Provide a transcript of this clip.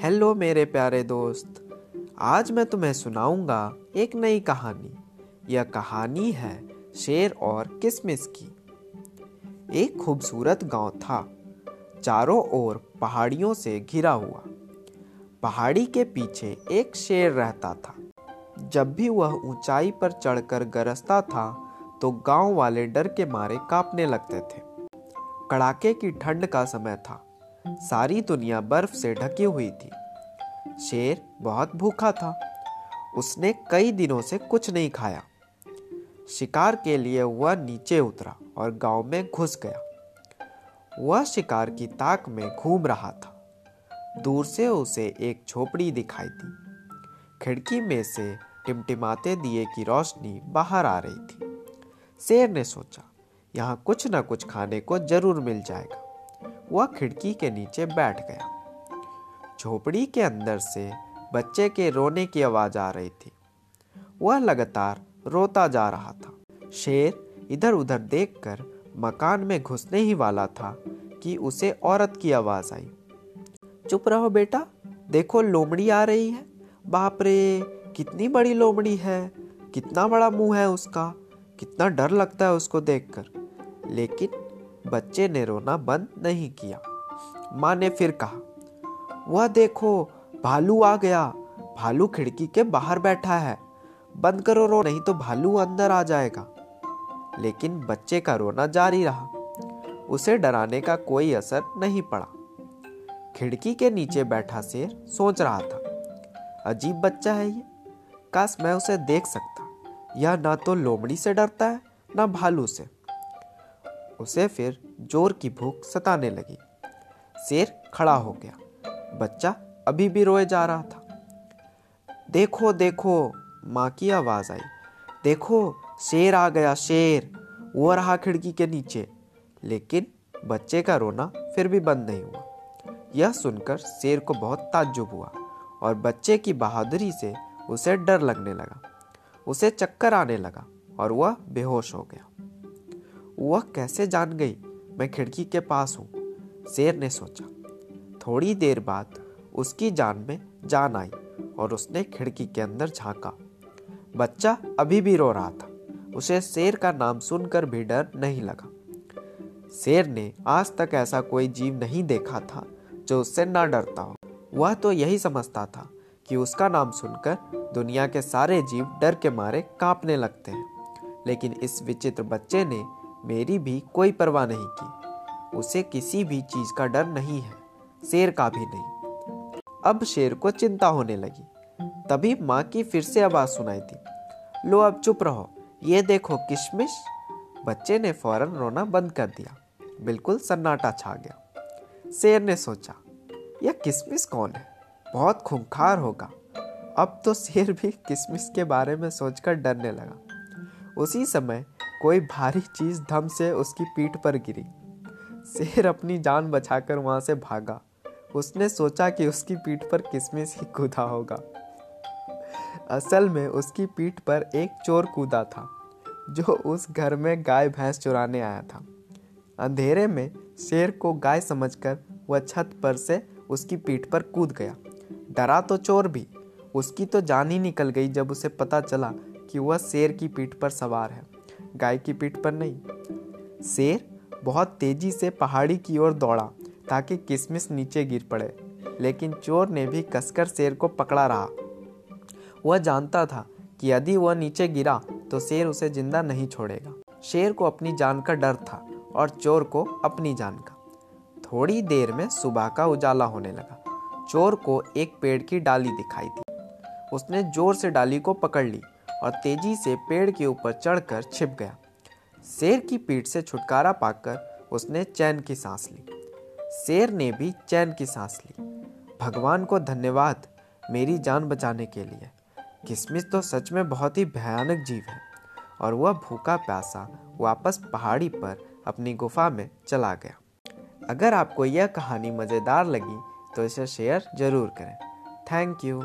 Hello मेरे प्यारे दोस्त, आज मैं तुम्हें सुनाऊँगा एक नई कहानी। यह कहानी है शेर और किसमिस की। एक खूबसूरत गाँव था, चारों ओर पहाड़ियों से घिरा हुआ। पहाड़ी के पीछे एक शेर रहता था। जब भी वह ऊंचाई पर चढ़कर गरजता था तो गाँव वाले डर के मारे कांपने लगते थे। कड़ाके की ठंड का समय था। सारी दुनिया बर्फ़ से ढकी हुई थी। शेर बहुत भूखा था। उसने कई दिनों से कुछ नहीं खाया। शिकार के लिए वह नीचे उतरा और गाँव में घुस गया। वह शिकार की ताक में घूम रहा था। दूर से उसे एक झोपड़ी दिखाई दी। खिड़की में से टिमटिमाते दिए की रोशनी बाहर आ रही थी। शेर ने सोचा, यहाँ कुछ न कुछ खाने को ज़रूर मिल जाएगा। वह खिड़की के नीचे बैठ गया। झोपड़ी के अंदर से बच्चे के रोने की आवाज़ आ रही थी। वह लगातार रोता जा रहा था। शेर इधर उधर देखकर मकान में घुसने ही वाला था कि उसे औरत की आवाज़ आई। चुप रहो बेटा, देखो लोमड़ी आ रही है। बाप रे, कितनी बड़ी लोमड़ी है। कितना बड़ा मुँह है उसका। कितना डर लगता है उसको देखकर। लेकिन बच्चे ने रोना बंद नहीं किया। माँ ने फिर कहा, वह देखो, भालू आ गया। भालू खिड़की के बाहर बैठा है। बंद करो, रो, नहीं तो भालू अंदर आ जाएगा। लेकिन बच्चे का रोना जारी रहा। उसे डराने का कोई असर नहीं पड़ा। खिड़की के नीचे बैठा शेर सोच रहा था, अजीब बच्चा है ये। काश मैं उसे देख सकता। यह ना तो लोमड़ी से डरता है, ना भालू से। उसे फिर ज़ोर की भूख सताने लगी। शेर खड़ा हो गया। बच्चा अभी भी रोए जा रहा था। देखो देखो, माँ की आवाज़ आई। देखो, शेर आ गया, शेर। वो रहा खिड़की के नीचे। लेकिन बच्चे का रोना फिर भी बंद नहीं हुआ। यह सुनकर शेर को बहुत ताज्जुब हुआ और बच्चे की बहादुरी से उसे डर लगने लगा। उसे चक्कर आने लगा और वह बेहोश हो गया। वह कैसे जान गई? मैं खिड़की के पास हूँ, शेर ने सोचा। थोड़ी देर बाद उसकी जान में जान आई और उसने खिड़की के अंदर झांका। बच्चा अभी भी रो रहा था, उसे शेर का नाम सुनकर भी डर नहीं लगा। शेर ने आज तक ऐसा कोई जीव नहीं देखा था जो उससे ना डरता हो। वह तो यही समझता था कि उसका नाम सुनकर दुनिया के सारे जीव डर के मारे कांपने लगते हैं। लेकिन इस विचित्र बच्चे ने मेरी भी कोई परवाह नहीं की। उसे किसी भी चीज़ का डर नहीं है, शेर का भी नहीं। अब शेर को चिंता होने लगी। तभी माँ की फिर से आवाज़ सुनाई थी लो, अब चुप रहो। ये देखो, किशमिश। बच्चे ने फ़ौरन रोना बंद कर दिया। बिल्कुल सन्नाटा छा गया। शेर ने सोचा, यह किशमिश कौन है? बहुत खूंखार होगा। अब तो शेर भी किशमिश के बारे में सोचकर डरने लगा। उसी समय कोई भारी चीज़ धम से उसकी पीठ पर गिरी। शेर अपनी जान बचाकर वहाँ से भागा। उसने सोचा कि उसकी पीठ पर किसमिस ही कूदा होगा। असल में उसकी पीठ पर एक चोर कूदा था, जो उस घर में गाय भैंस चुराने आया था। अंधेरे में शेर को गाय समझकर वह छत पर से उसकी पीठ पर कूद गया। डरा तो चोर भी, उसकी तो जान ही निकल गई जब उसे पता चला कि वह शेर की पीठ पर सवार है। गाय की पीठ पर नहीं। शेर बहुत तेज़ी से पहाड़ी की ओर दौड़ा ताकि किसमिस नीचे गिर पड़े, लेकिन चोर ने भी कसकर शेर को पकड़ा रहा। वह जानता था कि यदि वह नीचे गिरा तो शेर उसे ज़िंदा नहीं छोड़ेगा। शेर को अपनी जान का डर था और चोर को अपनी जान का। थोड़ी देर में सुबह का उजाला होने लगा। चोर को एक पेड़ की डाली दिखाई दी। उसने ज़ोर से डाली को पकड़ ली। और तेज़ी से पेड़ के ऊपर चढ़कर छिप गया। शेर की पीठ से छुटकारा पाकर उसने चैन की सांस ली। शेर ने भी चैन की सांस ली। भगवान को धन्यवाद मेरी जान बचाने के लिए। किसमिस तो सच में बहुत ही भयानक जीव है। और वह भूखा प्यासा वापस पहाड़ी पर अपनी गुफा में चला गया। अगर आपको यह कहानी मज़ेदार लगी तो इसे शेयर ज़रूर करें। Thank you.